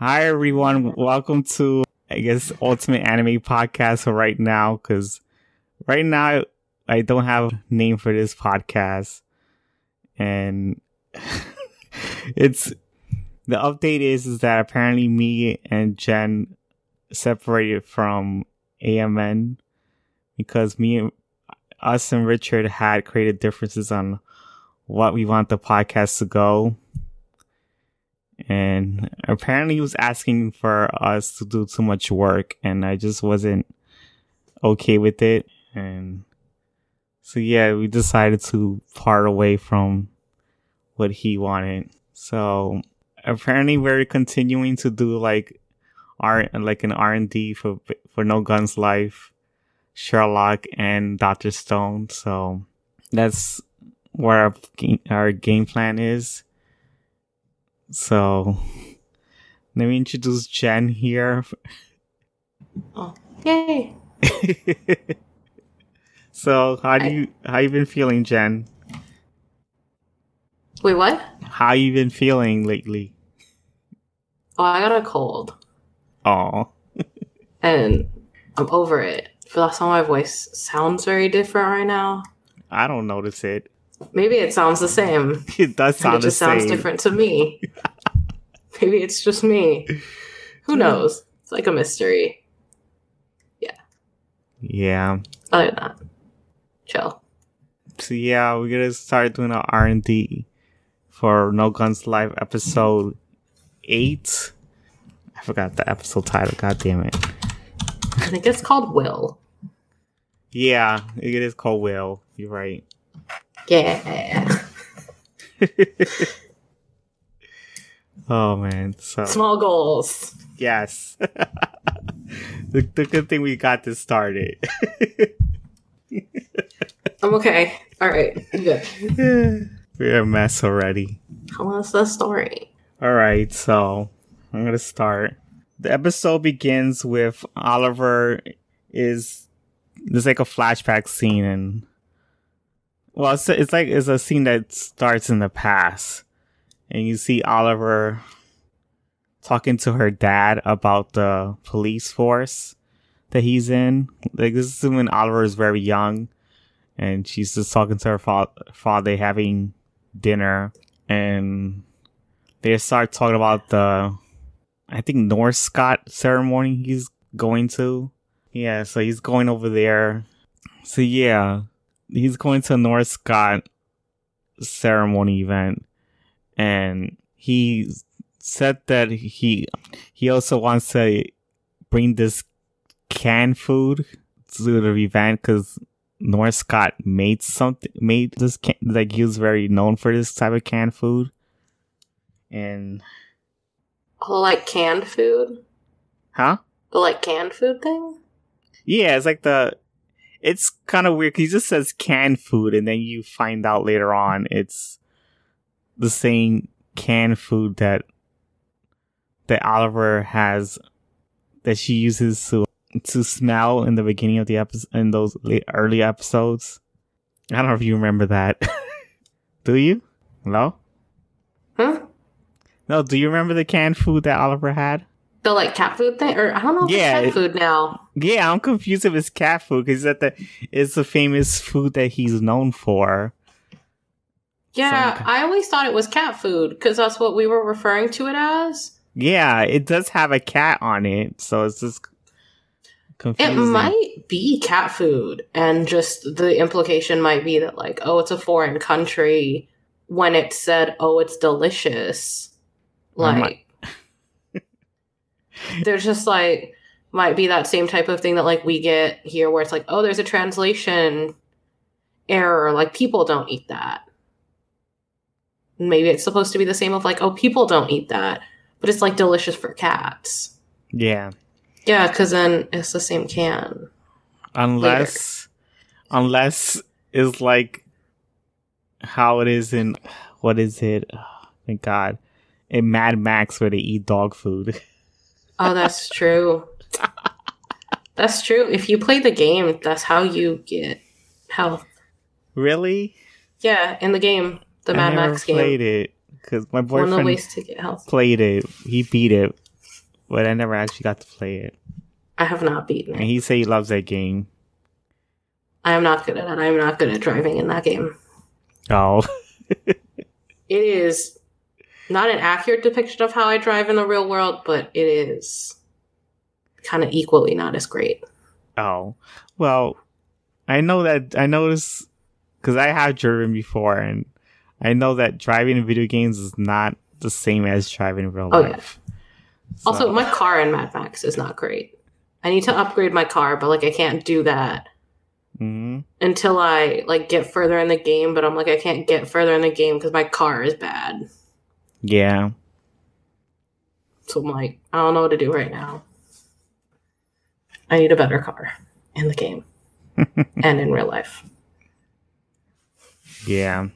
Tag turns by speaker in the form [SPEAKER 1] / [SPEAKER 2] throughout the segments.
[SPEAKER 1] Hi everyone, welcome to I guess Ultimate Anime Podcast right now because right now I don't have a name for this podcast, and it's the update is is that apparently me and Jenn separated from AMN because me and us and Richard had created differences on what we want the podcast to go. And apparently he was asking for us to do too much work and I just wasn't okay with it. And so yeah, we decided to part away from what he wanted. So apparently we're continuing to do like R like an R and D for for No Guns Life, Sherlock, and Doctor Stone. So that's where our game plan is. So let me introduce Jenn here.
[SPEAKER 2] Oh, yay!
[SPEAKER 1] so how do you how you been feeling, Jenn?
[SPEAKER 2] Wait, what?
[SPEAKER 1] How you been feeling lately?
[SPEAKER 2] Oh, I got a cold.
[SPEAKER 1] Oh.
[SPEAKER 2] and I'm over it. Feel like some my voice sounds very different right now.
[SPEAKER 1] I don't notice it.
[SPEAKER 2] Maybe it sounds the same.
[SPEAKER 1] It does sound
[SPEAKER 2] it just sounds
[SPEAKER 1] same.
[SPEAKER 2] different to me. Maybe it's just me. Who hmm. knows? It's like a mystery.
[SPEAKER 1] Yeah. Yeah.
[SPEAKER 2] Other than that, chill.
[SPEAKER 1] So yeah, we're gonna start doing our R and D for No Guns Life episode eight. I forgot the episode title. God damn it.
[SPEAKER 2] I think it's called Will.
[SPEAKER 1] Yeah, it is called Will. You're right.
[SPEAKER 2] Yeah.
[SPEAKER 1] Oh man. So
[SPEAKER 2] Small goals.
[SPEAKER 1] yes. the, the good thing we got this started.
[SPEAKER 2] I'm okay. All right. I'm good.
[SPEAKER 1] We're a mess already.
[SPEAKER 2] How was the story?
[SPEAKER 1] All right, so I'm gonna start. The episode begins with Oliver is there's like a flashback scene, and well, it's, it's like it's a scene that starts in the past, and you see Oliver talking to her dad about the police force that he's in. Like this is when Oliver is very young, and she's just talking to her fa- father having dinner, and they start talking about the I think North Scott ceremony he's going to. Yeah, so he's going over there. So yeah, he's going to North Scott ceremony event and he said that he he also wants to bring this canned food to the event because North Scott made something made this can- like he was very known for this type of canned food and
[SPEAKER 2] Oh, like canned food?
[SPEAKER 1] huh
[SPEAKER 2] The like canned food thing?
[SPEAKER 1] yeah it's like the it's kind of weird. he just says canned food and then you find out later on it's the same canned food that that oliver has that she uses to to smell in the beginning of the episode in those late, early episodes i don't know if you remember that do you hello
[SPEAKER 2] Huh?
[SPEAKER 1] no do you remember the canned food that oliver had
[SPEAKER 2] The like cat food thing? Or I don't know if
[SPEAKER 1] Yeah,
[SPEAKER 2] it's cat food now.
[SPEAKER 1] Yeah, I'm confused if it's cat food because that the it's a famous food that he's known for.
[SPEAKER 2] Yeah,
[SPEAKER 1] Some-
[SPEAKER 2] I always thought it was cat food because that's what we were referring to it as.
[SPEAKER 1] Yeah, it does have a cat on it, so it's just
[SPEAKER 2] It might be cat food, and just the implication might be that, like, oh, it's a foreign country when it said, oh, it's delicious. Like, there's just like, might be that same type of thing that, like, we get here where it's like, oh, there's a translation error. Like, people don't eat that. Maybe it's supposed to be the same of, like, oh, people don't eat that, but it's like delicious for cats.
[SPEAKER 1] Yeah,
[SPEAKER 2] Yeah, because then it's the same can.
[SPEAKER 1] unless unless it's like how it is in what is it? Oh, thank God, in Mad Max where they eat dog food.
[SPEAKER 2] Oh, that's true. that's true. If you play the game, that's how you get health.
[SPEAKER 1] really?
[SPEAKER 2] Yeah, in the game, the Mad Max game.
[SPEAKER 1] I played it because my
[SPEAKER 2] One of the
[SPEAKER 1] boyfriend
[SPEAKER 2] ways to get health.
[SPEAKER 1] played it. He beat it. but I never actually got to play it.
[SPEAKER 2] I have not beaten it.
[SPEAKER 1] And he said he loves that game.
[SPEAKER 2] I am not good at it. I am not good at driving in that game.
[SPEAKER 1] Oh,
[SPEAKER 2] It is not an accurate depiction of how I drive in the real world, but it is kind of equally not as great.
[SPEAKER 1] oh. Well, I know that I noticed because I have driven before, and I know that driving in video games is not the same as driving in real
[SPEAKER 2] Oh, yeah.
[SPEAKER 1] life.
[SPEAKER 2] Also, my car in Mad Max is not great. I need to upgrade my car, but like I can't do that
[SPEAKER 1] Mhm.
[SPEAKER 2] until I like get further in the game, but I'm like I can't get further in the game because my car is bad.
[SPEAKER 1] Yeah,
[SPEAKER 2] So I'm like, I don't know what to do right now. I need a better car in the game and in real life.
[SPEAKER 1] yeah,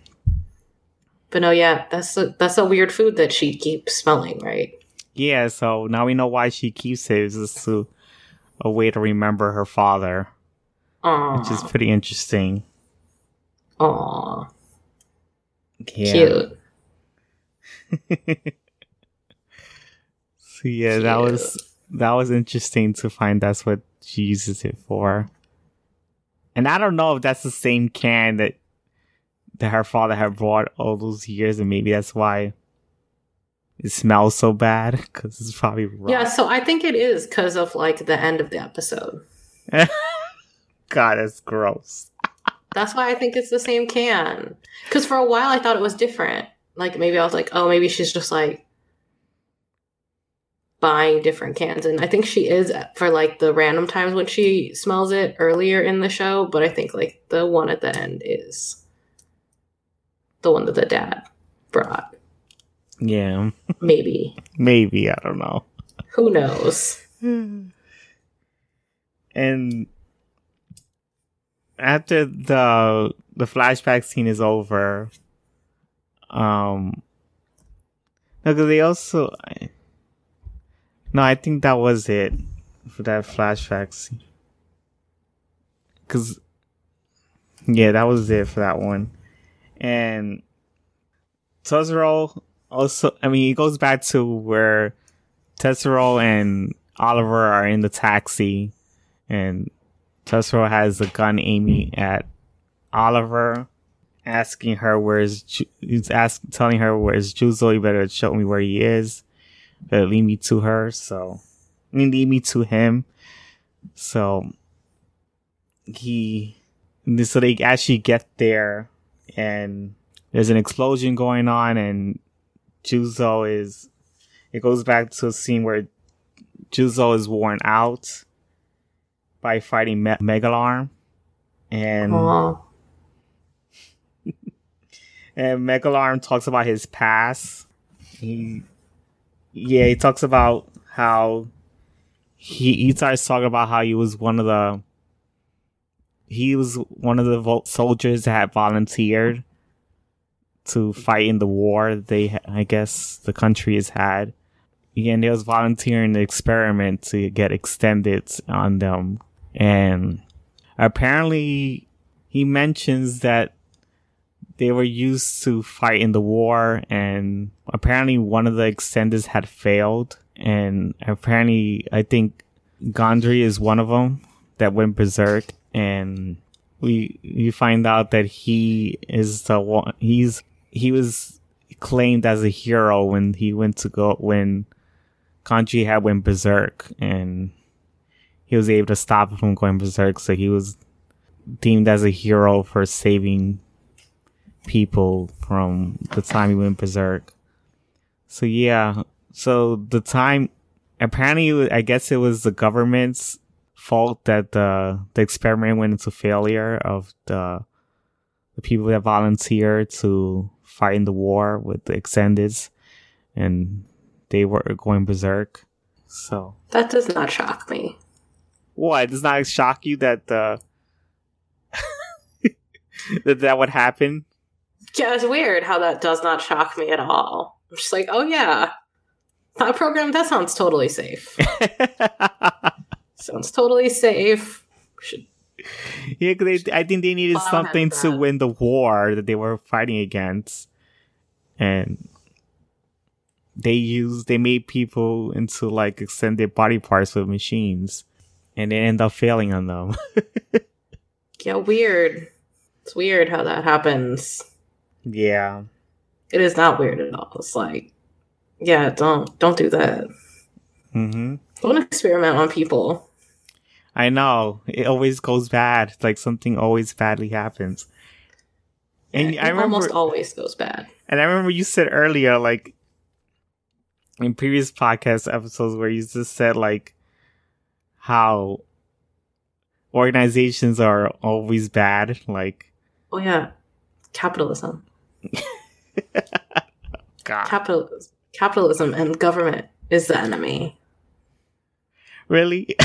[SPEAKER 2] But no, yeah, that's a, that's a weird food that she keeps smelling, right?
[SPEAKER 1] yeah. So now we know why she keeps it. It's just to, a way to remember her father,
[SPEAKER 2] Aw,
[SPEAKER 1] which is pretty interesting.
[SPEAKER 2] aw,
[SPEAKER 1] Yeah.
[SPEAKER 2] cute.
[SPEAKER 1] So yeah, that was that was interesting to find that's what she uses it for. And I don't know if that's the same can that that her father had brought all those years, and maybe that's why it smells so bad because it's probably raw.
[SPEAKER 2] Yeah, so I think it is because of like the end of the episode.
[SPEAKER 1] God, that's gross.
[SPEAKER 2] That's why I think it's the same can. Because for a while I thought it was different. Like maybe I was like, oh, maybe she's just like buying different cans. And I think she is for like the random times when she smells it earlier in the show. But I think like the one at the end is the one that the dad brought.
[SPEAKER 1] Yeah,
[SPEAKER 2] Maybe.
[SPEAKER 1] maybe I don't know.
[SPEAKER 2] Who knows?
[SPEAKER 1] and after the the flashback scene is over um no because they also I, no i think that was it for that flashback scene. Because yeah that was it for that one. And Tetsuro also i mean it goes back to where Tetsuro and Oliver are in the taxi and Tetsuro has a gun aiming at Oliver, asking her where's he's asking, telling her where's Juzo. You better show me where he is. Better lead me to her. So, mean, lead me to him. So he, so they actually get there, and there's an explosion going on, and Juzo is. It goes back to a scene where Juzo is worn out by fighting Me- Megalarm, and. And Megalarm talks about his past. He, yeah, he talks about how he he starts talking about how he was one of the he was one of the soldiers that had volunteered to fight in the war they I guess the country has had. And they was volunteering the experiment to get extended on them, and apparently he mentions that they were used to fight in the war and apparently one of the extenders had failed and apparently i think gondry is one of them that went berserk and we we find out that he is the one he's he was claimed as a hero when he went to go when Kanji had went berserk and he was able to stop him from going berserk so he was deemed as a hero for saving people from the time he went berserk. So yeah, so the time apparently I guess it was the government's fault that the the experiment went into failure of the the people that volunteered to fight in the war with the extendeds and they were going berserk. So
[SPEAKER 2] That does not shock me.
[SPEAKER 1] what does not shock you that the that that would happen?
[SPEAKER 2] Yeah, it's weird how that does not shock me at all. I'm just like, oh yeah, that program that sounds totally safe. sounds totally safe. Should
[SPEAKER 1] Yeah, 'cause they, I think they needed something to win the war that they were fighting against, and they use they made people into like extended body parts with machines, and they end up failing on them.
[SPEAKER 2] Yeah, weird. It's weird how that happens.
[SPEAKER 1] Yeah.
[SPEAKER 2] It is not weird at all. It's like, yeah, don't don't do that.
[SPEAKER 1] hmm
[SPEAKER 2] Don't experiment on people.
[SPEAKER 1] I know it always goes bad. Like something always badly happens. And
[SPEAKER 2] It
[SPEAKER 1] I remember,
[SPEAKER 2] almost always goes bad.
[SPEAKER 1] and I remember you said earlier, like in previous podcast episodes, where you just said like how organizations are always bad. Like,
[SPEAKER 2] Oh yeah, capitalism,
[SPEAKER 1] God,
[SPEAKER 2] capitalism, capitalism, and government is the enemy.
[SPEAKER 1] really?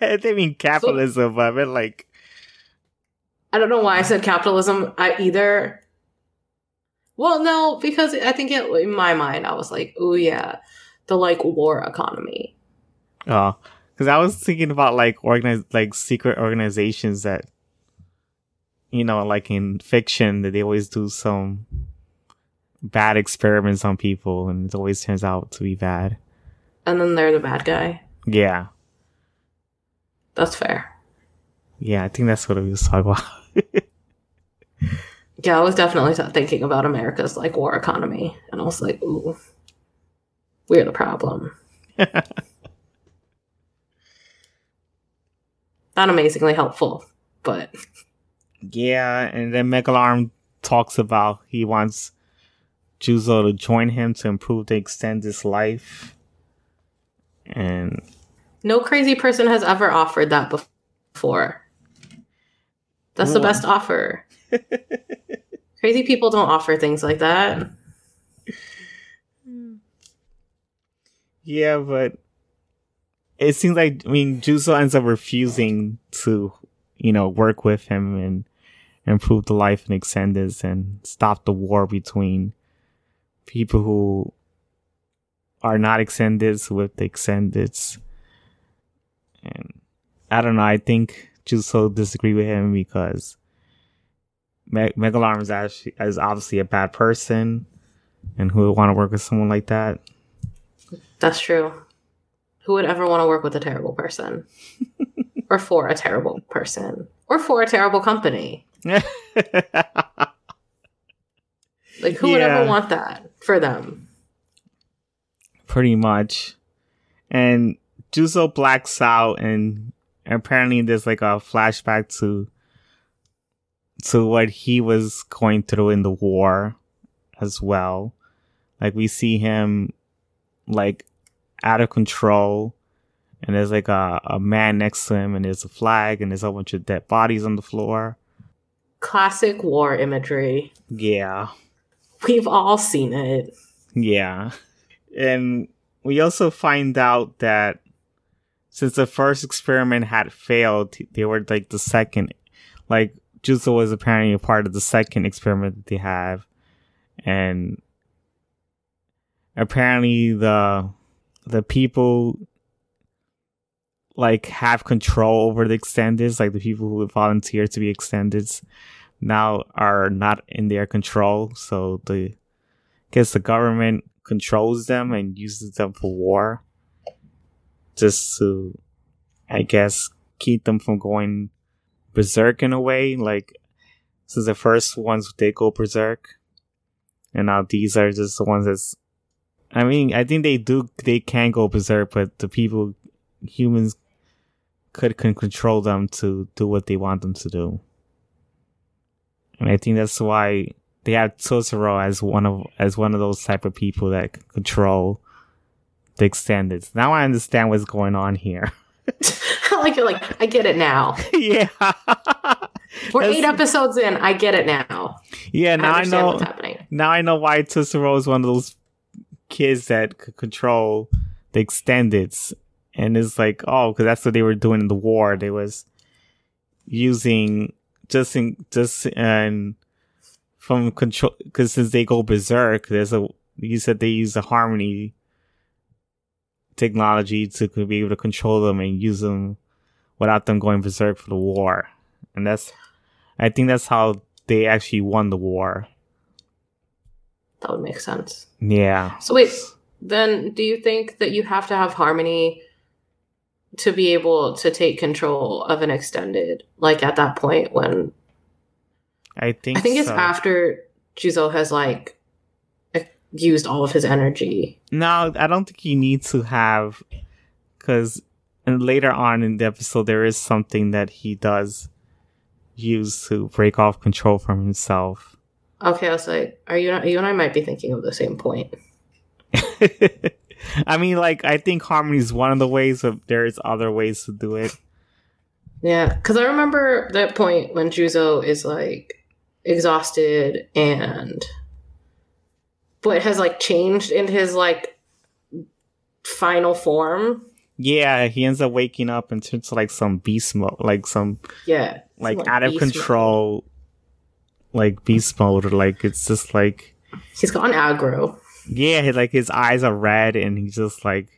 [SPEAKER 1] I didn't mean capitalism, but I meant like,
[SPEAKER 2] I don't know why I said capitalism. I either. Well, no, because I think it, in my mind I was like, oh yeah, the like war economy.
[SPEAKER 1] oh, because I was thinking about like organized, like secret organizations that, you know, like in fiction, that they always do some bad experiments on people, and it always turns out to be bad.
[SPEAKER 2] And then they're the bad guy.
[SPEAKER 1] Yeah,
[SPEAKER 2] That's fair.
[SPEAKER 1] yeah, I think that's what we was talking about.
[SPEAKER 2] Yeah, I was definitely thinking about America's like war economy, and I was like, ooh, we're the problem. Not amazingly helpful, but
[SPEAKER 1] Yeah, and then Megalarm talks about he wants Juzo to join him to improve to extend his life. And
[SPEAKER 2] no crazy person has ever offered that before. That's the best offer. crazy people don't offer things like that.
[SPEAKER 1] yeah, but it seems like I mean Juzo ends up refusing to, you know, work with him and improve the life and extenders and stop the war between people who are not extendeds with the extendeds. And I don't know, I think Juzo disagree with him because Me- Megalarm is actually is obviously a bad person and who would want to work with someone like that.
[SPEAKER 2] That's true. Who would ever want to work with a terrible person? or for a terrible person? Or for a terrible company? Like, who would ever want that for them?
[SPEAKER 1] Pretty much. And Juzo blacks out and apparently there's like a flashback to to what he was going through in the war as well. Like we see him like out of control and there's like a, a man next to him and there's a flag and there's a bunch of dead bodies on the floor.
[SPEAKER 2] Classic war imagery.
[SPEAKER 1] Yeah.
[SPEAKER 2] We've all seen it.
[SPEAKER 1] Yeah. And we also find out that since the first experiment had failed, they were like the second, like Juzo was apparently a part of the second experiment that they have. And apparently the, the people like have control over the extendeds, like the people who volunteer to be extendeds now are not in their control. So the, guess the government controls them and uses them for war just to i guess keep them from going berserk in a way like since the first ones did go berserk and now these are just the ones that's i mean i think they do they can go berserk but the people humans could can control them to do what they want them to do and i think that's why they have Tetsuro as one of as one of those type of people that can control the extendeds. Now I understand what's going on here.
[SPEAKER 2] like you're like, I get it now.
[SPEAKER 1] yeah,
[SPEAKER 2] We're
[SPEAKER 1] That's-
[SPEAKER 2] eight episodes in. I get it now.
[SPEAKER 1] yeah. Now I,
[SPEAKER 2] understand
[SPEAKER 1] know.
[SPEAKER 2] what's happening.
[SPEAKER 1] Now I know why Tetsuro is one of those kids that could control the extendeds, and it's like, oh, because that's what they were doing in the war. They was using just in just and from control because since they go berserk, there's a you said they use the harmony technology to be able to control them and use them without them going berserk for the war, and that's I think that's how they actually won the war.
[SPEAKER 2] That would make sense.
[SPEAKER 1] Yeah.
[SPEAKER 2] So wait, then do you think that you have to have harmony to be able to take control of an extended like at that point when
[SPEAKER 1] I think
[SPEAKER 2] I think it's after Juzo has like used all of his energy.
[SPEAKER 1] No, I don't think you need to have because later on in the episode there is something that he does use to break off control from himself.
[SPEAKER 2] Okay, I was like, are you not, you and I might be thinking of the same point.
[SPEAKER 1] I mean, like I think harmony is one of the ways, but there's other ways to do it.
[SPEAKER 2] Yeah, because I remember that point when Juzo is like exhausted and but has like changed in his like final form.
[SPEAKER 1] Yeah, he ends up waking up and turns to like some beast mode, like some
[SPEAKER 2] Yeah,
[SPEAKER 1] like
[SPEAKER 2] Some,
[SPEAKER 1] out of
[SPEAKER 2] beast mode.
[SPEAKER 1] control, like beast mode, or like it's just like
[SPEAKER 2] He's gone aggro,
[SPEAKER 1] yeah, like his eyes are red and he's just like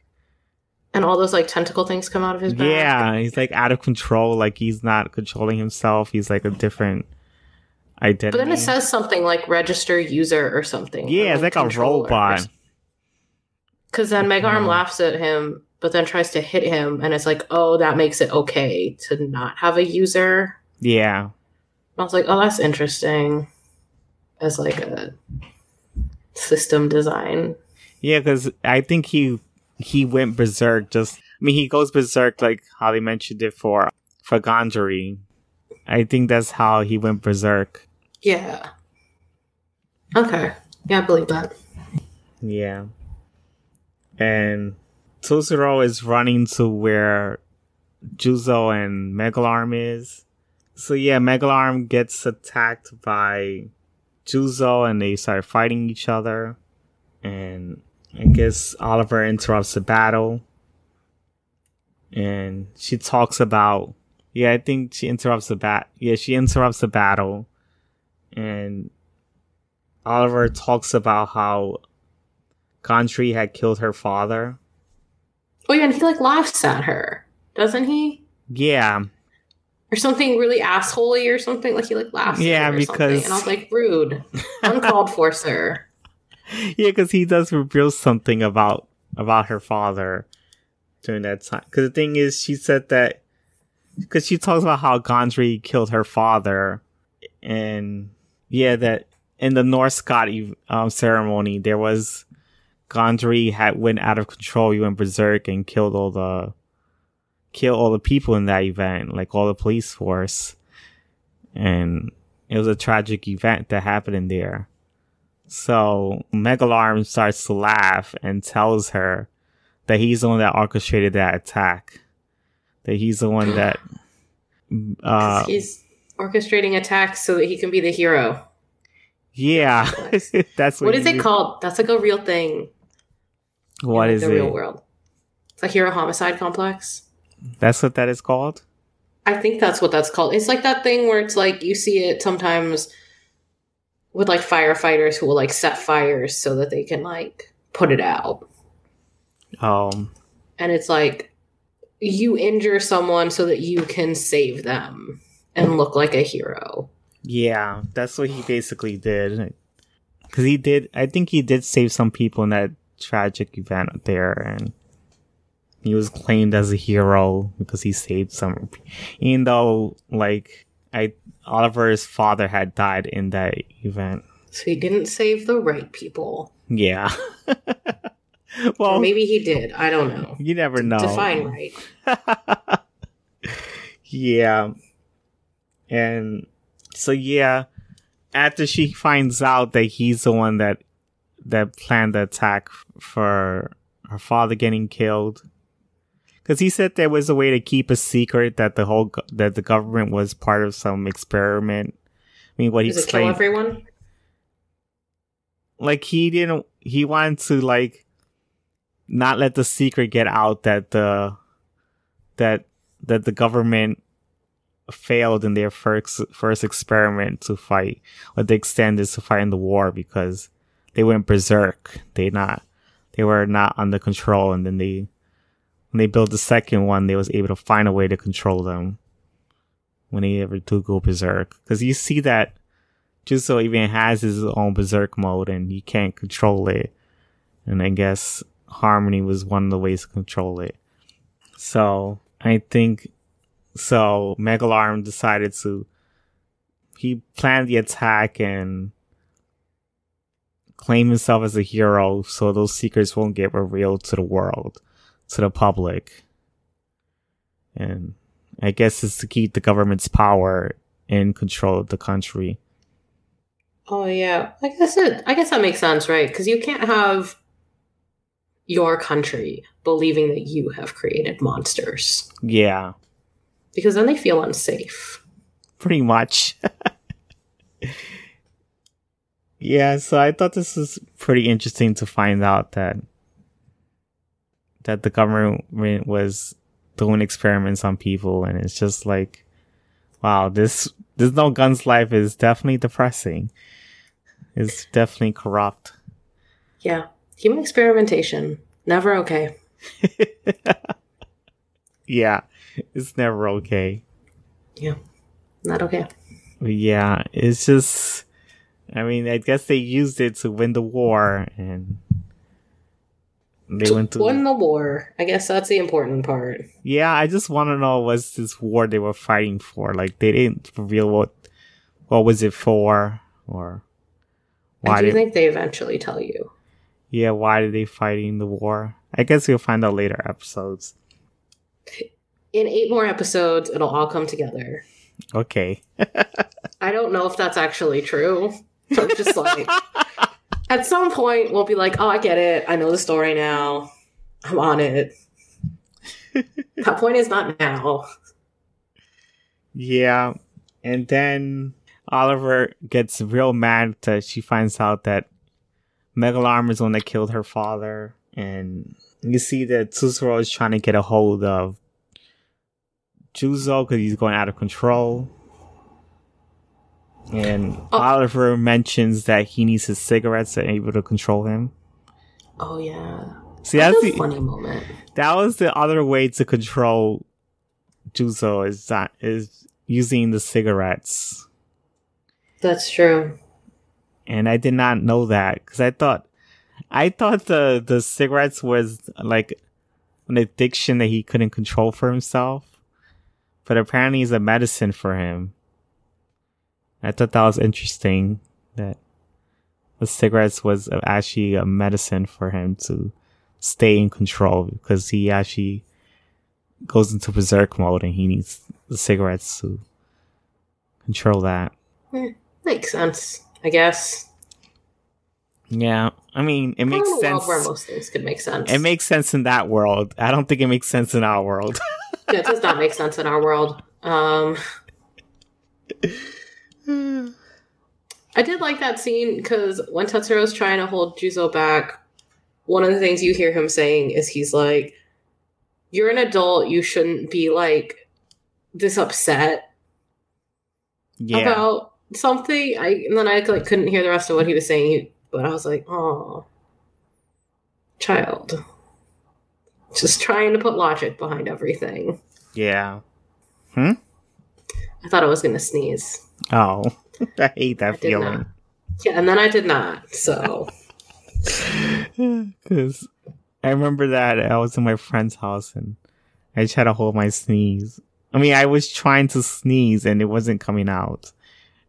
[SPEAKER 2] and all those like tentacle things come out of his back.
[SPEAKER 1] yeah, he's like out of control, like he's not controlling himself. He's like a different identity.
[SPEAKER 2] but then it says something like register user or something.
[SPEAKER 1] yeah, it's like a robot.
[SPEAKER 2] Because then Megarm
[SPEAKER 1] Mhm.
[SPEAKER 2] laughs at him, but then tries to hit him, and it's like, oh, that makes it okay to not have a user.
[SPEAKER 1] Yeah,
[SPEAKER 2] I was like, oh, that's interesting. As like a system design.
[SPEAKER 1] yeah, because I think he he went berserk. Just I mean, he goes berserk like how they mentioned it for for Gondry. I think that's how he went berserk.
[SPEAKER 2] Yeah. Okay. Yeah, I believe that.
[SPEAKER 1] Yeah. And Tetsuro is running to where Juzo and Megalarm is. So yeah, Megalarm gets attacked by Juzo and they start fighting each other. And I guess Oliver interrupts the battle. And she talks about yeah, I think she interrupts the bat yeah, she interrupts the battle. And Oliver talks about how Gondry had killed her father.
[SPEAKER 2] Oh yeah, and he like laughs at her, doesn't he?
[SPEAKER 1] Yeah,
[SPEAKER 2] Or something really assholey or something. Like he like laughs.
[SPEAKER 1] Yeah,
[SPEAKER 2] at her or
[SPEAKER 1] because-
[SPEAKER 2] and I was like, rude, uncalled for, sir.
[SPEAKER 1] yeah, because he does reveal something about about her father during that time. Because the thing is, she said that because she talks about how Gondry killed her father, and yeah, that in the North Scott um, ceremony there was Gondry had went out of control, he went berserk and killed all the killed all the people in that event, like all the police force, and it was a tragic event that happened in there. So Megalarm starts to laugh and tells her that he's the one that orchestrated that attack. That he's the one that Uh,
[SPEAKER 2] he's orchestrating attacks so that he can be the hero.
[SPEAKER 1] yeah, that's
[SPEAKER 2] What is
[SPEAKER 1] he-
[SPEAKER 2] it called? That's like a real thing. in,
[SPEAKER 1] What is
[SPEAKER 2] the
[SPEAKER 1] it?
[SPEAKER 2] real world? It's a hero homicide complex.
[SPEAKER 1] That's what that is called.
[SPEAKER 2] I think that's what that's called. It's like that thing where it's like you see it sometimes with like firefighters who will like set fires so that they can like put it out.
[SPEAKER 1] Um,
[SPEAKER 2] And it's like you injure someone so that you can save them and look like a hero.
[SPEAKER 1] yeah, that's what he basically did. Because he did, I think he did save some people in that tragic event there, and he was claimed as a hero because he saved some. Even though, like, I Oliver's father had died in that event.
[SPEAKER 2] So he didn't save the right people.
[SPEAKER 1] Yeah.
[SPEAKER 2] Or
[SPEAKER 1] well,
[SPEAKER 2] maybe he did. I don't know.
[SPEAKER 1] you never know.
[SPEAKER 2] Define right.
[SPEAKER 1] yeah. And so yeah, after she finds out that he's the one that that planned the attack for her father getting killed cuz he said there was a way to keep a secret that the whole go- that the government was part of some experiment. I mean what he
[SPEAKER 2] it kill everyone?
[SPEAKER 1] like he didn't he wanted to like not let the secret get out that the that that the government failed in their first first experiment to fight or the extent is to fight in the war because they went berserk they not they were not under control and then they when they built the second one they was able to find a way to control them when they ever do go berserk because you see that Juzo even has his own berserk mode and he can't control it. and I guess harmony was one of the ways to control it. So I think so. Megalarm decided to he planned the attack and claim himself as a hero so those secrets won't get revealed to the world, to the public. And I guess it's to keep the government's power in control of the country.
[SPEAKER 2] Oh yeah, I guess it. I guess that makes sense, right? Because you can't have your country believing that you have created monsters.
[SPEAKER 1] Yeah.
[SPEAKER 2] Because then they feel unsafe.
[SPEAKER 1] Pretty much. yeah, so I thought this was pretty interesting to find out that that the government was doing experiments on people and it's just like wow, this this no guns life is definitely depressing. It's definitely corrupt.
[SPEAKER 2] Yeah. Human experimentation. Never okay.
[SPEAKER 1] yeah. It's never okay.
[SPEAKER 2] Yeah. Not okay.
[SPEAKER 1] Yeah, it's just I mean, I guess they used it to win the war and
[SPEAKER 2] they went to win the war. I guess that's the important part.
[SPEAKER 1] Yeah, I just want to know what's this war they were fighting for. Like they didn't reveal what what was it for or
[SPEAKER 2] why I do did, think they eventually tell you.
[SPEAKER 1] Yeah, why are they fighting the war? I guess you'll find out later episodes.
[SPEAKER 2] In eight more episodes, it'll all come together.
[SPEAKER 1] Okay.
[SPEAKER 2] I don't know if that's actually true. I'm just like, at some point, we'll be like, oh, I get it. I know the story now. I'm on it. that point is not now.
[SPEAKER 1] Yeah. And then Oliver gets real mad that she finds out that Megalarm is the one that killed her father. And you see that Tetsuro is trying to get a hold of Juzo because he's going out of control. And oh. Oliver mentions that he needs his cigarettes to be able to control him.
[SPEAKER 2] Oh yeah.
[SPEAKER 1] See that's, that's the funny moment. That was the other way to control Juzo is that is using the cigarettes.
[SPEAKER 2] That's true.
[SPEAKER 1] And I did not know that because I thought, I thought the the cigarettes was like an addiction that he couldn't control for himself, but apparently it's a medicine for him. I thought that was interesting that the cigarettes was actually a medicine for him to stay in control because he actually goes into berserk mode and he needs the cigarettes to control that.
[SPEAKER 2] Hmm. Makes sense, I guess.
[SPEAKER 1] Yeah, I mean, it makes sense.
[SPEAKER 2] where most things could make sense.
[SPEAKER 1] It makes sense in that world. I don't think it makes sense in our world.
[SPEAKER 2] yeah, it does not make sense in our world. Um, I did like that scene because when Tetsuro's trying to hold Juzo back, one of the things you hear him saying is he's like, "You're an adult. You shouldn't be like this upset yeah. about something. I and then I like couldn't hear the rest of what he was saying, but I was like, oh, child, just trying to put logic behind everything.
[SPEAKER 1] Yeah. Hmm.
[SPEAKER 2] I thought I was gonna sneeze.
[SPEAKER 1] Oh, I hate that I feeling.
[SPEAKER 2] Yeah, and then I did not. So.
[SPEAKER 1] Because I remember that I was in my friend's house and I tried to hold my sneeze. I mean, I was trying to sneeze and it wasn't coming out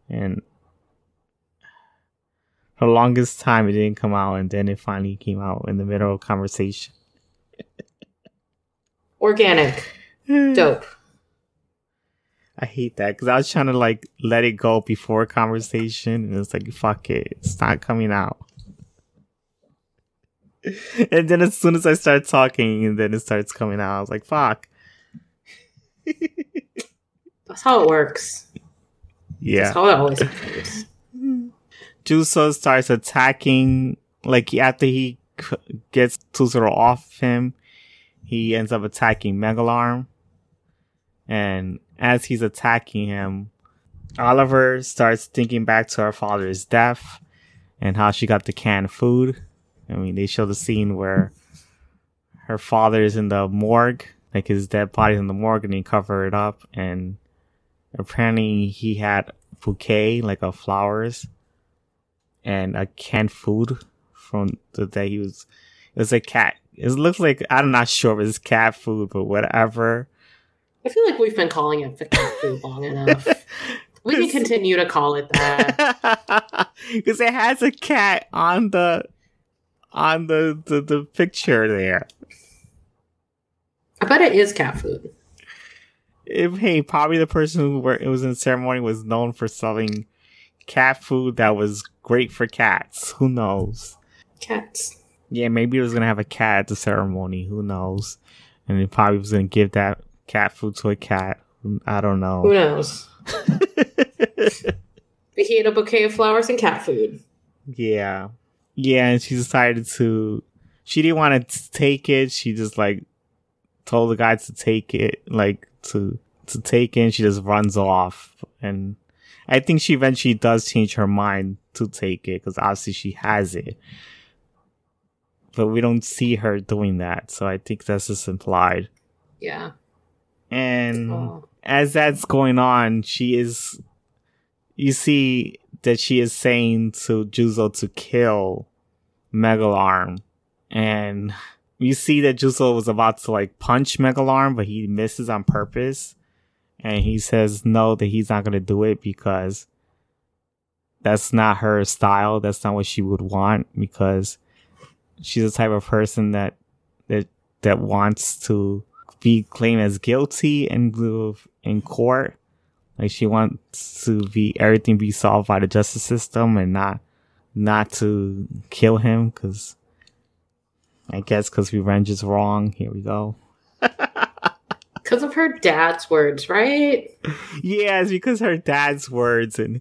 [SPEAKER 1] and for the longest time it didn't come out and then it finally came out in the middle of conversation
[SPEAKER 2] organic dope
[SPEAKER 1] i hate that because i was trying to like let it go before conversation and it's like fuck it it's not coming out and then as soon as i start talking and then it starts coming out i was like fuck
[SPEAKER 2] that's how it works
[SPEAKER 1] yeah. That's how it always happens. Juzo starts attacking, like after he gets Tetsuro off him, he ends up attacking Megalarm. And as he's attacking him, Oliver starts thinking back to her father's death and how she got the canned food. I mean, they show the scene where her father is in the morgue, like his dead body's in the morgue, and they cover it up. And apparently he had bouquet like of flowers and a canned food from the day he was it was a cat. It looks like I'm not sure if it's cat food, but whatever.
[SPEAKER 2] I feel like we've been calling it cat food long enough. We can continue to call it that
[SPEAKER 1] because it has a cat on the on the, the the picture there.
[SPEAKER 2] I bet it is cat food.
[SPEAKER 1] If hey, probably the person who were, it was in the ceremony was known for selling cat food that was great for cats. Who knows?
[SPEAKER 2] Cats.
[SPEAKER 1] Yeah, maybe it was gonna have a cat at the ceremony. Who knows? And it probably was gonna give that cat food to a cat. I don't know.
[SPEAKER 2] Who knows? but he had a bouquet of flowers and cat food.
[SPEAKER 1] Yeah. Yeah, and she decided to she didn't want to take it. She just like told the guy to take it, like to to take it and she just runs off and I think she eventually does change her mind to take it because obviously she has it. But we don't see her doing that, so I think that's just implied.
[SPEAKER 2] Yeah.
[SPEAKER 1] And oh as that's going on, she is, you see that she is saying to Juzo to kill Megalarm. And you see that Juzo was about to like punch Megalarm, but he misses on purpose. And he says no, that he's not going to do it because that's not her style. That's not what she would want because she's the type of person that, that, that wants to be claimed as guilty and in court. Like she wants to be everything be solved by the justice system and not not to kill him because I guess because revenge is wrong. Here we go.
[SPEAKER 2] Because of her dad's words, right?
[SPEAKER 1] Yeah, it's because her dad's words, and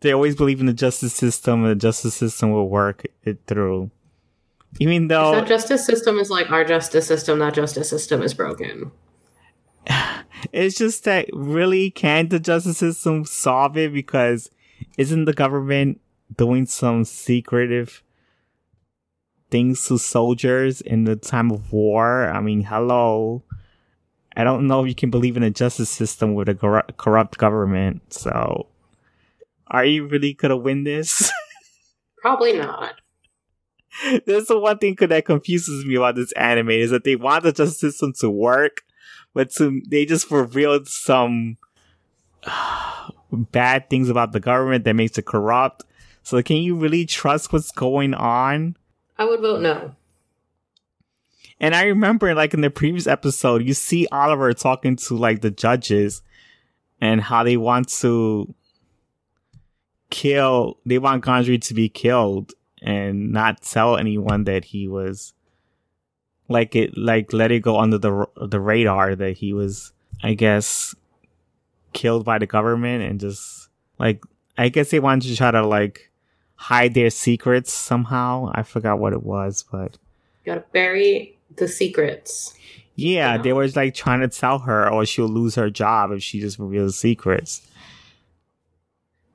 [SPEAKER 1] they always believe in the justice system, and the justice system will work it through. Even though
[SPEAKER 2] the justice system is like our justice system, that justice system is broken.
[SPEAKER 1] It's just that really can the justice system solve it because isn't the government doing some secretive things to soldiers in the time of war? I mean, hello. I don't know if you can believe in a justice system with a cor- corrupt government. So, are you really gonna win this?
[SPEAKER 2] Probably not.
[SPEAKER 1] There's the one thing that confuses me about this anime is that they want the justice system to work, but some they just revealed some uh, bad things about the government that makes it corrupt. So can you really trust what's going on?
[SPEAKER 2] I would vote no.
[SPEAKER 1] And I remember, like in the previous episode, you see Oliver talking to like the judges and how they want to kill. They want Gondry to be killed and not tell anyone that he was like it like let it go under the the radar that he was I guess killed by the government and just like I guess they wanted to try to like hide their secrets somehow. I forgot what it was, but
[SPEAKER 2] you gotta bury the secrets.
[SPEAKER 1] Yeah, they were like trying to tell her or she'll lose her job if she just reveals secrets.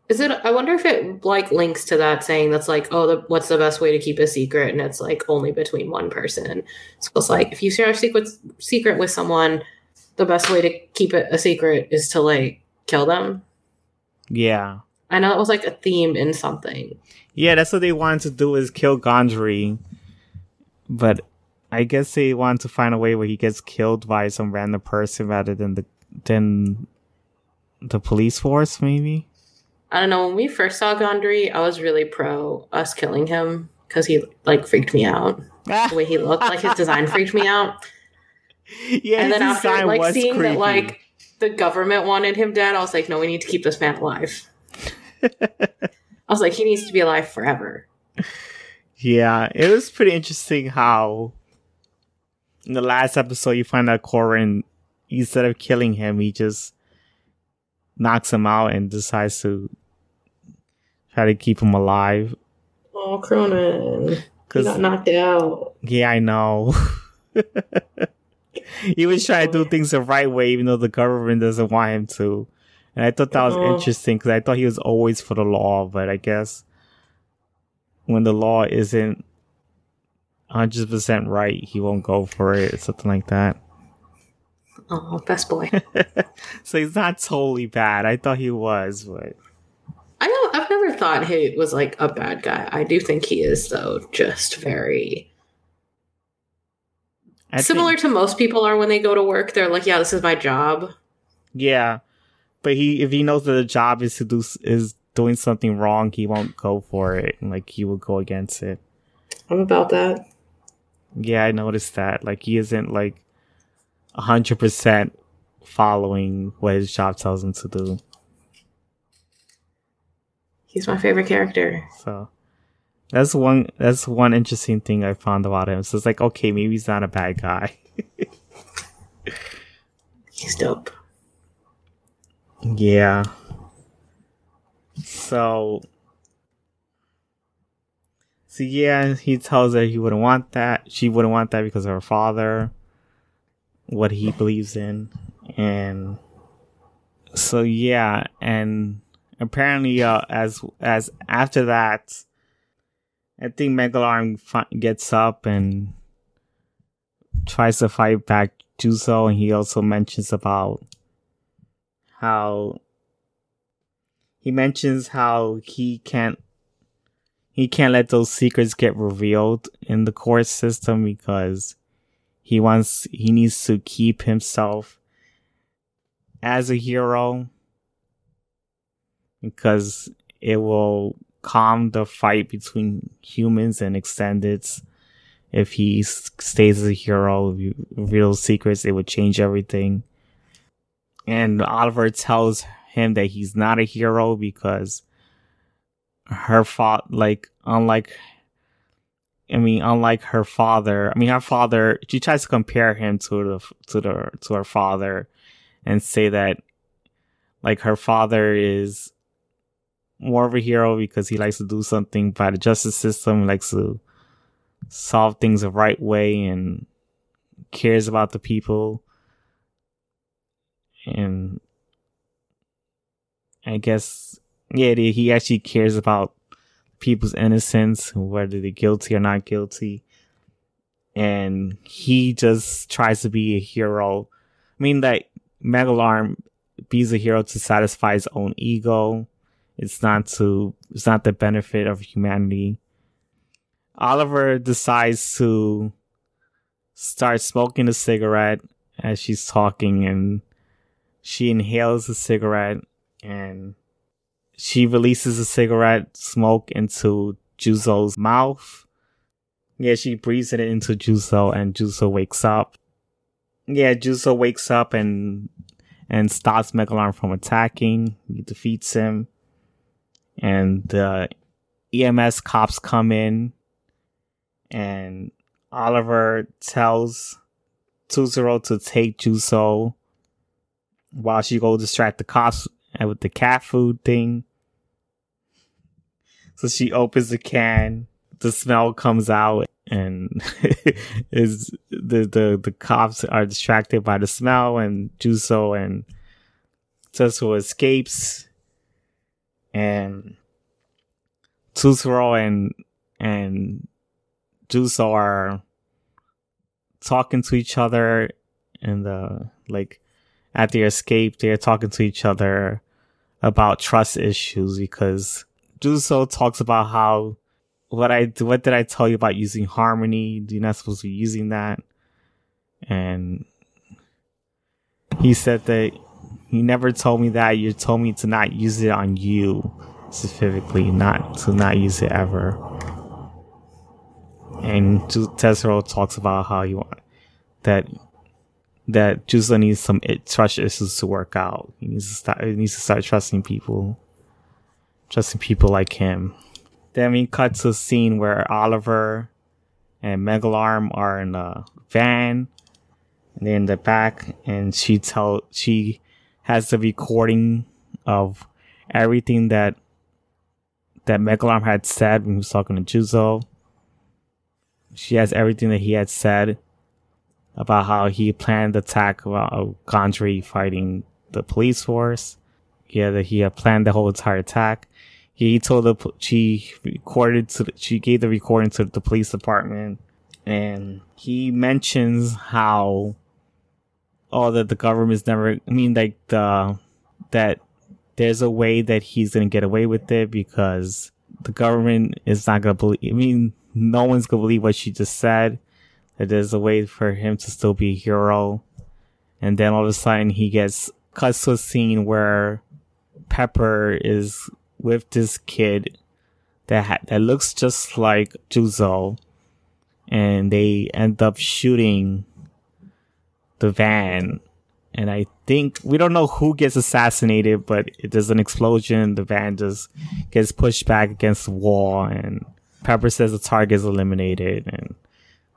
[SPEAKER 2] Is it? I wonder if it like links to that saying that's like, oh, the, what's the best way to keep a secret? And it's like only between one person. So it's like if you share a secret secret with someone, the best way to keep it a secret is to like kill them.
[SPEAKER 1] Yeah,
[SPEAKER 2] I know that was like a theme in something.
[SPEAKER 1] Yeah, that's what they wanted to do is kill Gondry, but I guess they wanted to find a way where he gets killed by some random person rather than the than the police force, maybe.
[SPEAKER 2] I don't know. When we first saw Gondry, I was really pro us killing him because he like freaked me out. the way he looked, like his design freaked me out. Yeah, and then after like seeing creepy. that like the government wanted him dead, I was like, no, we need to keep this man alive. I was like, he needs to be alive forever.
[SPEAKER 1] Yeah, it was pretty interesting how in the last episode you find out Corin instead of killing him, he just knocks him out and decides to try to keep him alive.
[SPEAKER 2] Oh, Cronin. He got knocked out.
[SPEAKER 1] Yeah, I know. he was trying to do things the right way, even though the government doesn't want him to. And I thought that was uh-huh. interesting because I thought he was always for the law, but I guess when the law isn't 100% right, he won't go for it, something like that.
[SPEAKER 2] Oh, best boy.
[SPEAKER 1] so he's not totally bad. I thought he was, but
[SPEAKER 2] I don't. I've never thought he was like a bad guy. I do think he is though, just very I Similar think, to most people are when they go to work, they're like, "Yeah, this is my job."
[SPEAKER 1] Yeah, but he if he knows that the job is to do is doing something wrong, he won't go for it, and like he will go against it.
[SPEAKER 2] I'm about that.
[SPEAKER 1] Yeah, I noticed that. Like he isn't like hundred percent following what his job tells him to do.
[SPEAKER 2] He's my favorite character.
[SPEAKER 1] So that's one that's one interesting thing I found about him. So it's like, okay, maybe he's not a bad guy.
[SPEAKER 2] he's dope.
[SPEAKER 1] Yeah. So So yeah, he tells her he wouldn't want that. She wouldn't want that because of her father, what he believes in. And so yeah, and apparently uh, as as after that I think Megalarm gets up and tries to fight back Juzo, and he also mentions about how he mentions how he can't he can't let those secrets get revealed in the court system because he wants he needs to keep himself as a hero because it will calm the fight between humans and extendeds. If he stays as a hero, real secrets, it would change everything. And Oliver tells him that he's not a hero because her father, like, unlike, I mean, unlike her father, I mean, her father, she tries to compare him to the, to the, to her father and say that, like, her father is more of a hero because he likes to do something by the justice system, likes to solve things the right way and cares about the people. And I guess, yeah, he actually cares about people's innocence, whether they're guilty or not guilty. And he just tries to be a hero. I mean, like, Megalarm be's a hero to satisfy his own ego it's not to, it's not the benefit of humanity. Oliver decides to start smoking a cigarette as she's talking and she inhales the cigarette and she releases a cigarette smoke into Juzo's mouth. Yeah, she breathes it into Juzo and Juzo wakes up. Yeah, Juzo wakes up and and stops Megalarm from attacking. He defeats him and uh, the EMS cops come in and Oliver tells Tetsuro to take Juzo while she go distract the cops with the cat food thing. So she opens the can, the smell comes out and is the, the the cops are distracted by the smell and Juzo and Tetsuro escapes. And Tetsuro and and Juzo are talking to each other and the like at their escape they're talking to each other about trust issues because Juzo talks about how what I what did I tell you about using harmony? You're not supposed to be using that. And he said that he never told me that. You told me to not use it on you specifically, not to not use it ever. And Tetsuro talks about how you want that that Juzo needs some it, trust issues to work out. He needs to start. He needs to start trusting people, trusting people like him. Then we cut to a scene where Oliver and Megalarm are in a van, and they're in the back, and she tell she has the recording of everything that that Megalarm had said when he was talking to Juzo. She has everything that he had said about how he planned the attack about Gondry fighting the police force. Yeah, that he had planned the whole entire attack. He told the she recorded to the, she gave the recording to the police department, and he mentions how oh that the government's never. I mean, like the that there's a way that he's gonna get away with it because the government is not gonna believe. I mean, no one's gonna believe what she just said. that there's a way for him to still be a hero. And then all of a sudden he gets cuts to a scene where Pepper is with this kid that ha- that looks just like Juzo, and they end up shooting the van. And I think we don't know who gets assassinated, but it, there's an explosion. The van just gets pushed back against the wall, and Pepper says the target is eliminated, and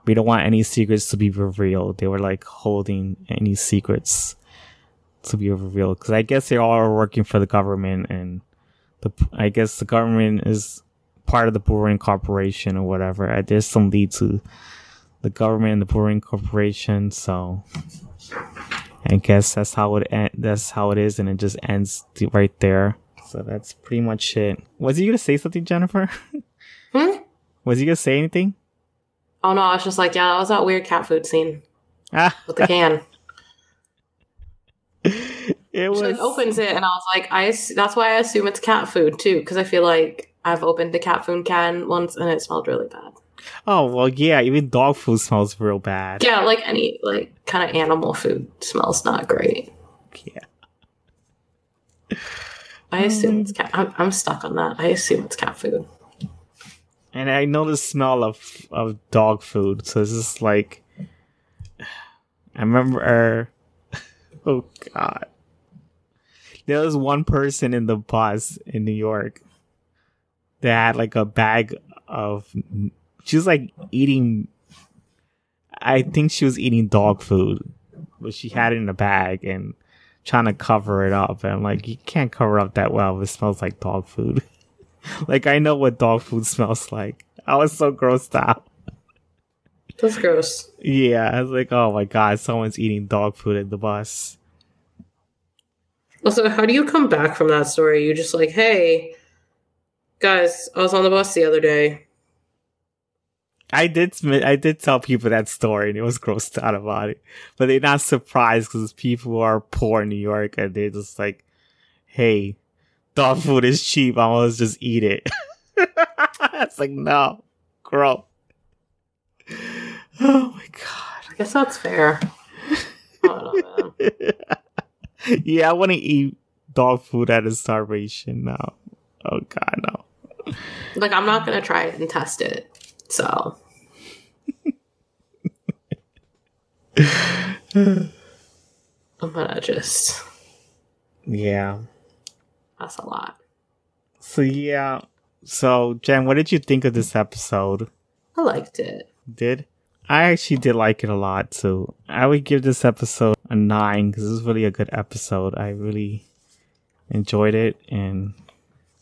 [SPEAKER 1] we don't want any secrets to be revealed. They were like holding any secrets to be revealed because I guess they all working for the government, and the I guess the government is part of the Berühren Corporation or whatever. There's some lead to the government and the Berühren Corporation, so I guess that's how it en- that's how it is, and it just ends right there. So that's pretty much it. Was you gonna say something, Jennifer?
[SPEAKER 2] Hmm?
[SPEAKER 1] Was you gonna say anything?
[SPEAKER 2] Oh no, I was just like, yeah, that was that weird cat food scene
[SPEAKER 1] Ah,
[SPEAKER 2] with the can.
[SPEAKER 1] it
[SPEAKER 2] She
[SPEAKER 1] was
[SPEAKER 2] like opens it, and I was like, I that's why I assume it's cat food too, because I feel like I've opened the cat food can once and it smelled really bad.
[SPEAKER 1] Oh well, yeah. Even dog food smells real bad.
[SPEAKER 2] Yeah, like any like kind of animal food smells not great.
[SPEAKER 1] Yeah.
[SPEAKER 2] I assume it's cat. I'm, I'm stuck on that. I assume it's cat food.
[SPEAKER 1] And I know the smell of of dog food, so it's just like I remember. oh God, there was one person in the bus in New York that had like a bag of. She was like eating. I think she was eating dog food, but she had it in a bag and trying to cover it up. And I'm like, you can't cover up that well if it smells like dog food. like I know what dog food smells like. I was so grossed out.
[SPEAKER 2] That's gross.
[SPEAKER 1] Yeah, I was like, oh my god, someone's eating dog food at the bus.
[SPEAKER 2] Also, how do you come back from that story? You just like, hey, guys, I was on the bus the other day.
[SPEAKER 1] I did I did tell people that story and it was grossed out about it. But they're not surprised because people are poor in New York and they're just like, hey, dog food is cheap. I'm gonna just eat it. it's like, no, gross. Oh my god.
[SPEAKER 2] I guess that's fair. I don't know, man.
[SPEAKER 1] yeah, I want to eat dog food out of starvation now. Oh god, no.
[SPEAKER 2] Like, I'm not gonna try it and test it. So, I'm gonna just.
[SPEAKER 1] Yeah.
[SPEAKER 2] That's a lot.
[SPEAKER 1] So yeah. So Jen, what did you think of this episode?
[SPEAKER 2] I liked it.
[SPEAKER 1] Did I actually did like it a lot too. I would give this episode a nine because this was really a good episode. I really enjoyed it, and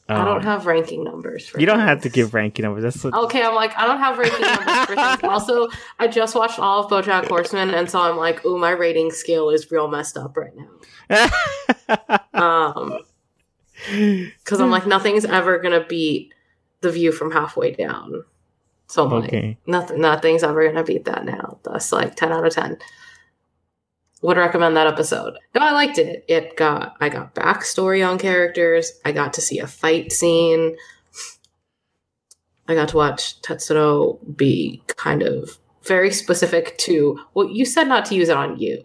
[SPEAKER 2] I don't
[SPEAKER 1] um,
[SPEAKER 2] have ranking numbers for
[SPEAKER 1] You don't have to give ranking numbers. That's what,
[SPEAKER 2] Okay, I'm like, I don't have ranking numbers for things. Also, I just watched all of BoJack Horseman, and so I'm like, ooh, my rating scale is real messed up right now. Um, because I'm like, nothing's ever gonna beat the view from halfway down. So I'm like,
[SPEAKER 1] okay.
[SPEAKER 2] nothing, nothing's ever gonna beat that now. That's like ten out of ten. Would recommend that episode. No, I liked it. It got I got backstory on characters. I got to see a fight scene. I got to watch Tetsuro be kind of very specific to well, you said not to use it on you.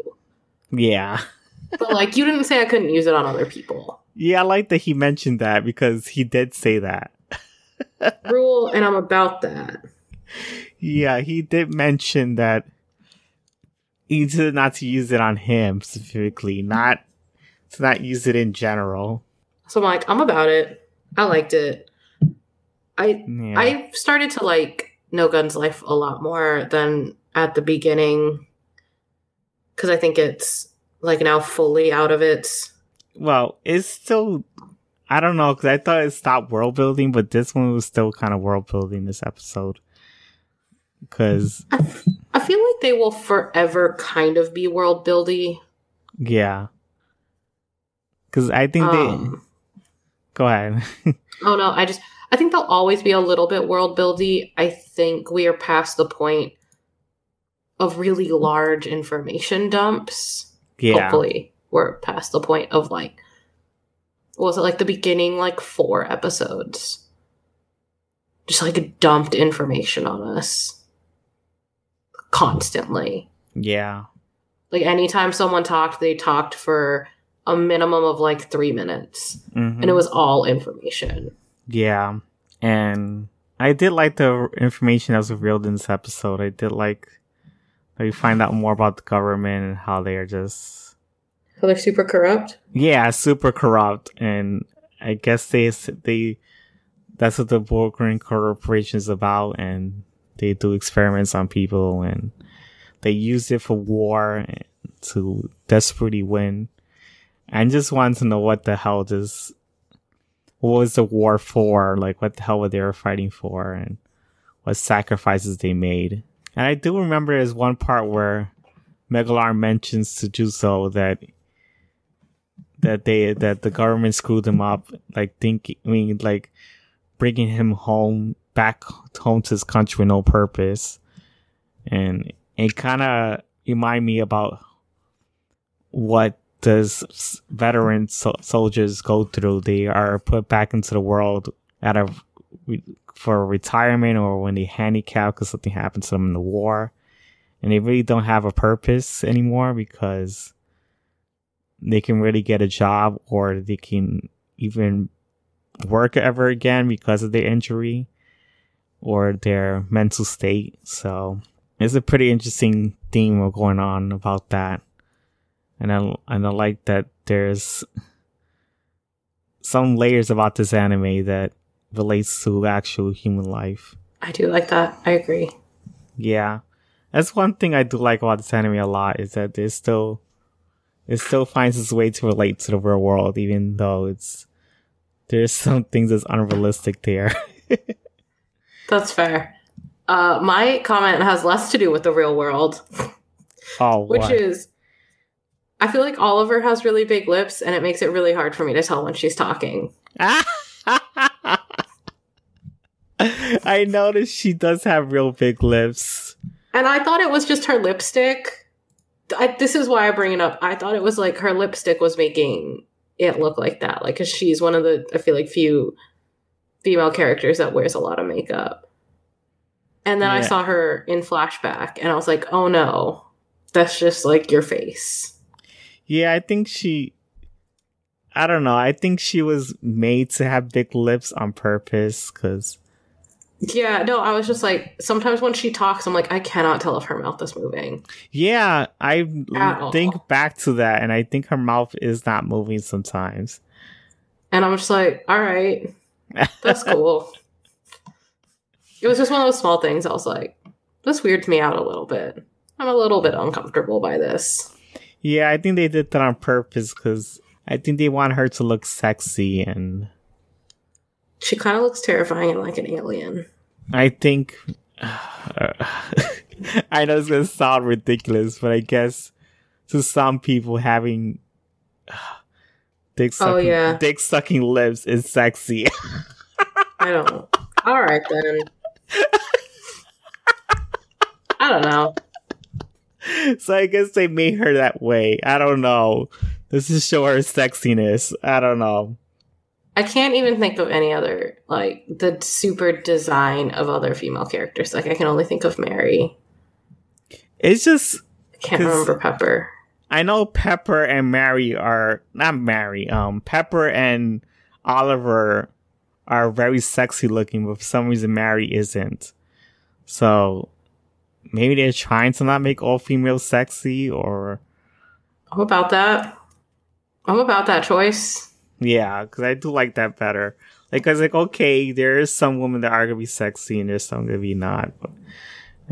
[SPEAKER 1] Yeah.
[SPEAKER 2] But like you didn't say I couldn't use it on other people.
[SPEAKER 1] Yeah, I like that he mentioned that because he did say that.
[SPEAKER 2] Rule and I'm about that.
[SPEAKER 1] Yeah, he did mention that he said not to use it on him specifically, not to not use it in general.
[SPEAKER 2] So I'm like, I'm about it. I liked it. I
[SPEAKER 1] Yeah.
[SPEAKER 2] I started to like No Guns Life a lot more than at the beginning because I think it's like now fully out of its.
[SPEAKER 1] well, it's still I don't know because I thought it stopped world building, but this one was still kind of world building this episode. Because
[SPEAKER 2] I feel like they will forever kind of be world buildy.
[SPEAKER 1] yeah, because I think they
[SPEAKER 2] Um,
[SPEAKER 1] go ahead.
[SPEAKER 2] oh no, I just I think they'll always be a little bit world buildy. I think we are past the point of really large information dumps.
[SPEAKER 1] yeah,
[SPEAKER 2] hopefully we're past the point of like was it like the beginning like four episodes just like dumped information on us constantly.
[SPEAKER 1] Yeah.
[SPEAKER 2] Like anytime someone talked, they talked for a minimum of like three minutes,
[SPEAKER 1] Mhm.
[SPEAKER 2] and it was all information.
[SPEAKER 1] Yeah. And I did like the information that was revealed in this episode. I did like that we find out more about the government and how they are just
[SPEAKER 2] So they're super corrupt.
[SPEAKER 1] yeah, super corrupt and I guess they they that's what the Berühren corporation is about and they do experiments on people and they use it for war to desperately win. I just wanted to know what the hell this what was the war for? Like what the hell were they were fighting for and what sacrifices they made. And I do remember there's one part where Megalarm mentions to Juzo that that they that the government screwed him up, like thinking, I mean, like bringing him home back home to his country with no purpose, and it kind of remind me about what does veteran so- soldiers go through. They are put back into the world out of re- for retirement or when they handicap because something happened to them in the war, and they really don't have a purpose anymore because they can really get a job or they can even work ever again because of their injury or their mental state. So it's a pretty interesting theme going on about that. And I and I like that there's some layers about this anime that relates to actual human life.
[SPEAKER 2] I do like that. I agree.
[SPEAKER 1] Yeah. That's one thing I do like about this anime a lot is that there's still it still finds its way to relate to the real world, even though it's there's some things that's unrealistic there.
[SPEAKER 2] That's fair. Uh, my comment has less to do with the real world,
[SPEAKER 1] oh,
[SPEAKER 2] which
[SPEAKER 1] what?
[SPEAKER 2] is I feel like Oliver has really big lips, and it makes it really hard for me to tell when she's talking.
[SPEAKER 1] I noticed she does have real big lips.
[SPEAKER 2] And I thought it was just her lipstick. I, this is why I bring it up. I thought it was like her lipstick was making it look like that. Like, because she's one of the, I feel like, few female characters that wears a lot of makeup. And then I saw her in flashback, and I was like, oh no, that's just like your face.
[SPEAKER 1] Yeah, I think she. I don't know. I think she was made to have big lips on purpose because
[SPEAKER 2] Yeah, no, I was just like, sometimes when she talks, I'm like, I cannot tell if her mouth is moving.
[SPEAKER 1] Yeah, I
[SPEAKER 2] At all.
[SPEAKER 1] think back to that, and I think her mouth is not moving sometimes.
[SPEAKER 2] And I'm just like, all right, that's cool. it was just one of those small things. I was like, this weirds me out a little bit. I'm a little bit uncomfortable by this.
[SPEAKER 1] yeah, I think they did that on purpose because I think they want her to look sexy, and
[SPEAKER 2] She kind of looks terrifying and like an alien.
[SPEAKER 1] I think. I know it's gonna sound ridiculous, but I guess to some people having dick oh, sucking,
[SPEAKER 2] Oh, yeah.
[SPEAKER 1] dick sucking lips is sexy.
[SPEAKER 2] I don't. All right then. I don't know.
[SPEAKER 1] so I guess they made her that way. I don't know. This is show her sexiness. I don't know.
[SPEAKER 2] I can't even think of any other like the super design of other female characters. Like I can only think of Mary.
[SPEAKER 1] It's just
[SPEAKER 2] I can't remember Pepper.
[SPEAKER 1] I know Pepper and Mary are not Mary. Um, Pepper and Oliver are very sexy looking, but for some reason Mary isn't. So maybe they're trying to not make all females sexy, or
[SPEAKER 2] I'm about that. I'm about that choice.
[SPEAKER 1] yeah, because I do like that better. Like, I was like, okay, there is some women that are gonna be sexy, and there's some gonna be not. But,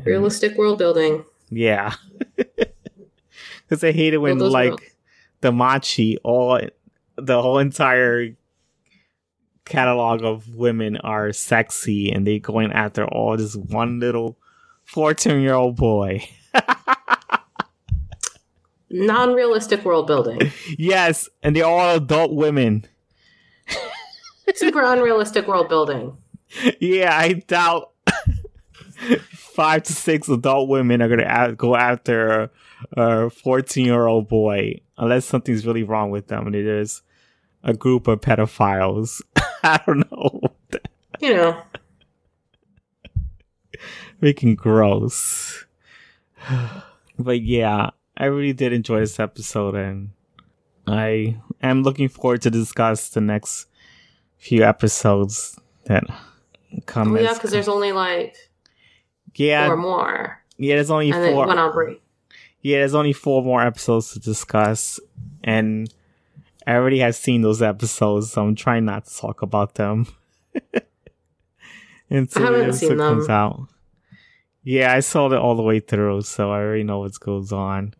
[SPEAKER 2] Realistic world building.
[SPEAKER 1] Yeah. Because I hate it oh, when
[SPEAKER 2] Build those
[SPEAKER 1] like the Machi, all the whole entire catalog of women are sexy, and they going after all this one little fourteen year old boy.
[SPEAKER 2] Non-realistic world building.
[SPEAKER 1] yes, and they're all adult women.
[SPEAKER 2] Super unrealistic world building.
[SPEAKER 1] yeah, I doubt five to six adult women are gonna go after a fourteen-year-old boy unless something's really wrong with them. And there's a group of pedophiles. I don't know,
[SPEAKER 2] You know,
[SPEAKER 1] freaking gross. but yeah, I really did enjoy this episode, and I am looking forward to discuss the next few episodes that come.
[SPEAKER 2] Oh, yeah, because there's only like
[SPEAKER 1] yeah,
[SPEAKER 2] four more,
[SPEAKER 1] yeah. There's only
[SPEAKER 2] and then
[SPEAKER 1] four.
[SPEAKER 2] it went on break.
[SPEAKER 1] Yeah, there's only four more episodes to discuss, and I already have seen those episodes, so I'm trying not to talk about them until the episode comes out. Yeah, I saw it all the way through, so I already know what goes on.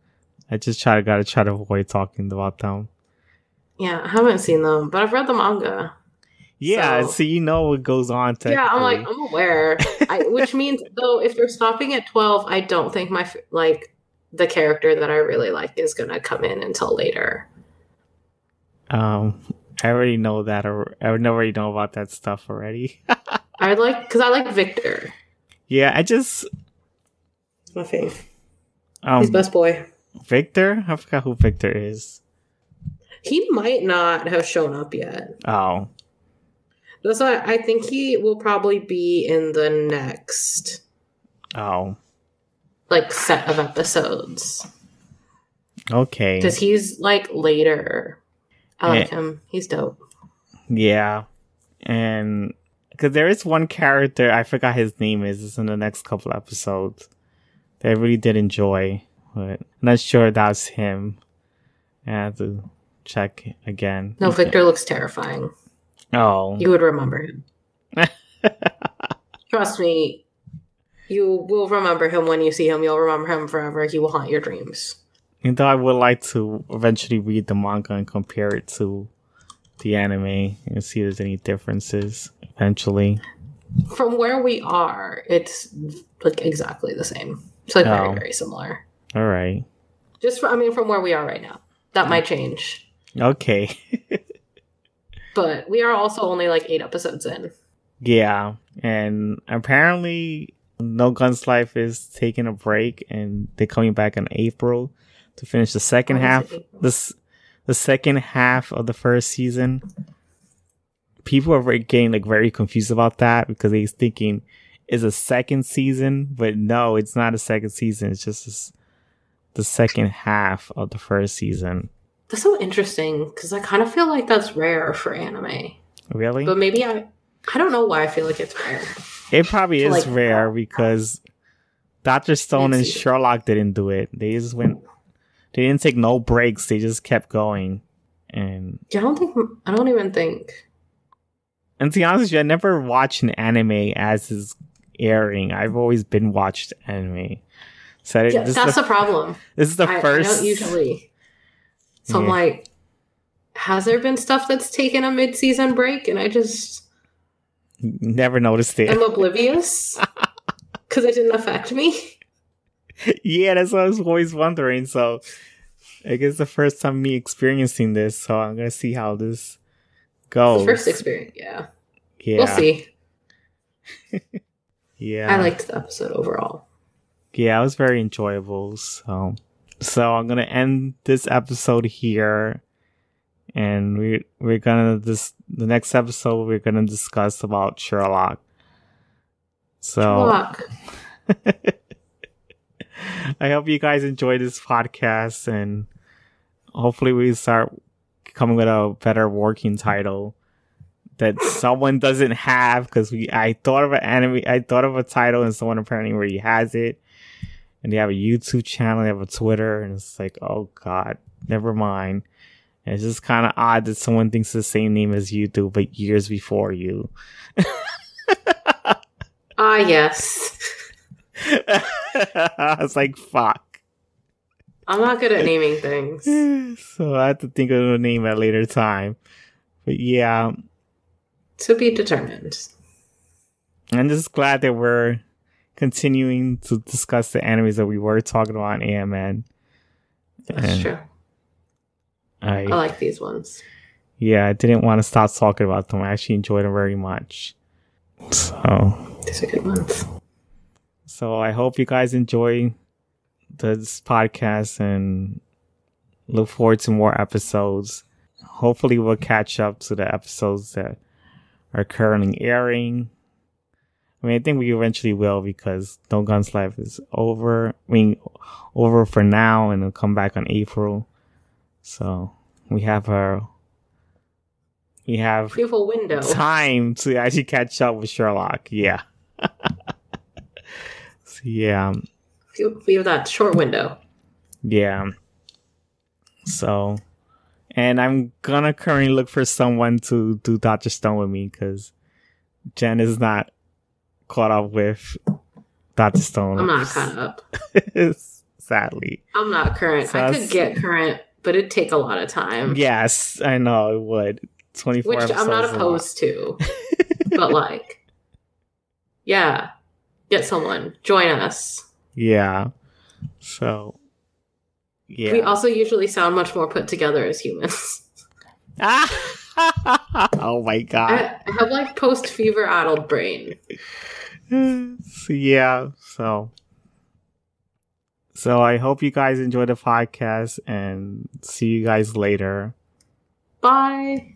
[SPEAKER 1] I just try to gotta try to avoid talking about them.
[SPEAKER 2] Yeah, I haven't seen them, but I've read the manga.
[SPEAKER 1] Yeah,
[SPEAKER 2] So-
[SPEAKER 1] so, you know what goes on.
[SPEAKER 2] Yeah, I'm like. I'm aware. I, which means though, if they're stopping at twelve, I don't think my like the character that I really like is gonna come in until later.
[SPEAKER 1] um, I already know that, or I already know about that stuff already.
[SPEAKER 2] I like because I like Victor.
[SPEAKER 1] yeah, I just
[SPEAKER 2] my fave.
[SPEAKER 1] um,
[SPEAKER 2] He's best boy.
[SPEAKER 1] Victor. I forgot who Victor is.
[SPEAKER 2] He might not have shown up yet.
[SPEAKER 1] Oh,
[SPEAKER 2] That's why I think he will probably be in the next
[SPEAKER 1] oh,
[SPEAKER 2] like set of episodes
[SPEAKER 1] okay.
[SPEAKER 2] because he's like later. I like
[SPEAKER 1] Yeah.
[SPEAKER 2] him. He's dope.
[SPEAKER 1] Yeah, and because there is one character I forgot his name is. It's in the next couple episodes that I really did enjoy, but I'm not sure that's him. I have to check again.
[SPEAKER 2] No, Victor looks terrifying.
[SPEAKER 1] Oh,
[SPEAKER 2] You would remember him. Trust me, you will remember him when you see him. You'll remember him forever. He will haunt your dreams.
[SPEAKER 1] and though I would like to eventually read the manga and compare it to the anime and see if there's any differences eventually.
[SPEAKER 2] From where we are, it's like exactly the same. It's like
[SPEAKER 1] Oh.
[SPEAKER 2] very, very similar.
[SPEAKER 1] All right.
[SPEAKER 2] Just, from, I mean, from where we are right now, that mm. might change.
[SPEAKER 1] Okay.
[SPEAKER 2] But we are also only like eight episodes in.
[SPEAKER 1] Yeah, and apparently, No Guns Life is taking a break, and they're coming back in April to finish the second half. This the second half of the first season. People are getting like very confused about that because they're thinking it's a second season, but no, it's not a second season. It's just this, the second half of the first season.
[SPEAKER 2] That's so interesting because I kind of feel like that's rare for anime.
[SPEAKER 1] Really?
[SPEAKER 2] But maybe I, I don't know why I feel like it's rare.
[SPEAKER 1] It probably is
[SPEAKER 2] like,
[SPEAKER 1] rare because Doctor Stone and. Sherlock didn't do it. They just went. They didn't take no breaks. They just kept going. And
[SPEAKER 2] Yeah, I don't think I don't even think.
[SPEAKER 1] and to be honest with you, I never watched an anime as is airing. I've always been watched anime. So
[SPEAKER 2] Yeah, that's
[SPEAKER 1] the,
[SPEAKER 2] the problem.
[SPEAKER 1] this is the
[SPEAKER 2] I, I don't usually. So I'm like, has there been stuff that's taken a mid-season break, and I just
[SPEAKER 1] Never noticed it.
[SPEAKER 2] I'm oblivious because it didn't affect me?
[SPEAKER 1] yeah, that's what I was always wondering. So I guess the first time me experiencing this. So I'm gonna see how this goes.
[SPEAKER 2] First experience, yeah.
[SPEAKER 1] Yeah.
[SPEAKER 2] We'll see.
[SPEAKER 1] Yeah.
[SPEAKER 2] I liked the episode overall.
[SPEAKER 1] yeah, it was very enjoyable. So, so I'm gonna end this episode here, and we we're gonna this the next episode we're gonna discuss about Sherlock. So
[SPEAKER 2] Look,
[SPEAKER 1] I hope you guys enjoy this podcast, and hopefully we start coming with a better working title that someone doesn't have because we I thought of an anime I thought of a title and someone apparently already has it and they have a YouTube channel they have a Twitter and it's like oh god never mind and it's just kind of odd that someone thinks the same name as you do but years before you
[SPEAKER 2] ah, yes.
[SPEAKER 1] I was like fuck
[SPEAKER 2] I'm not good at naming things.
[SPEAKER 1] so I have to think of a name at a later time but yeah
[SPEAKER 2] To be determined.
[SPEAKER 1] I'm just glad that we're continuing to discuss the animes that we were talking about on AMN.
[SPEAKER 2] That's
[SPEAKER 1] And
[SPEAKER 2] true.
[SPEAKER 1] I,
[SPEAKER 2] I like these ones.
[SPEAKER 1] yeah, I didn't want to stop talking about them. I actually enjoyed them very much. So,
[SPEAKER 2] These are good ones.
[SPEAKER 1] so I hope you guys enjoy this podcast and look forward to more episodes. Hopefully, we'll catch up to the episodes that are currently airing. I mean, I think we eventually will because No Guns Life is over. I mean, over for now, and it'll come back on April. So we have our we have
[SPEAKER 2] Beautiful window.
[SPEAKER 1] time to actually catch up with Sherlock. Yeah. so, yeah.
[SPEAKER 2] We have that short window.
[SPEAKER 1] Yeah. So, and I'm gonna currently look for someone to do Doctor Stone with me because Jen is not caught up with Doctor Stone.
[SPEAKER 2] I'm not caught up.
[SPEAKER 1] Sadly.
[SPEAKER 2] I'm not current.
[SPEAKER 1] So
[SPEAKER 2] I could get current, but it'd take a lot of time.
[SPEAKER 1] Yes, I know it would. 24
[SPEAKER 2] which I'm not
[SPEAKER 1] episodes is a lot.
[SPEAKER 2] opposed to. but like, yeah, get someone join us.
[SPEAKER 1] Yeah. So, yeah.
[SPEAKER 2] We also usually sound much more put together as humans.
[SPEAKER 1] Ah! oh my god.
[SPEAKER 2] I, I have like post fever addled brain.
[SPEAKER 1] yeah. So, so I hope you guys enjoy the podcast and see you guys later.
[SPEAKER 2] Bye.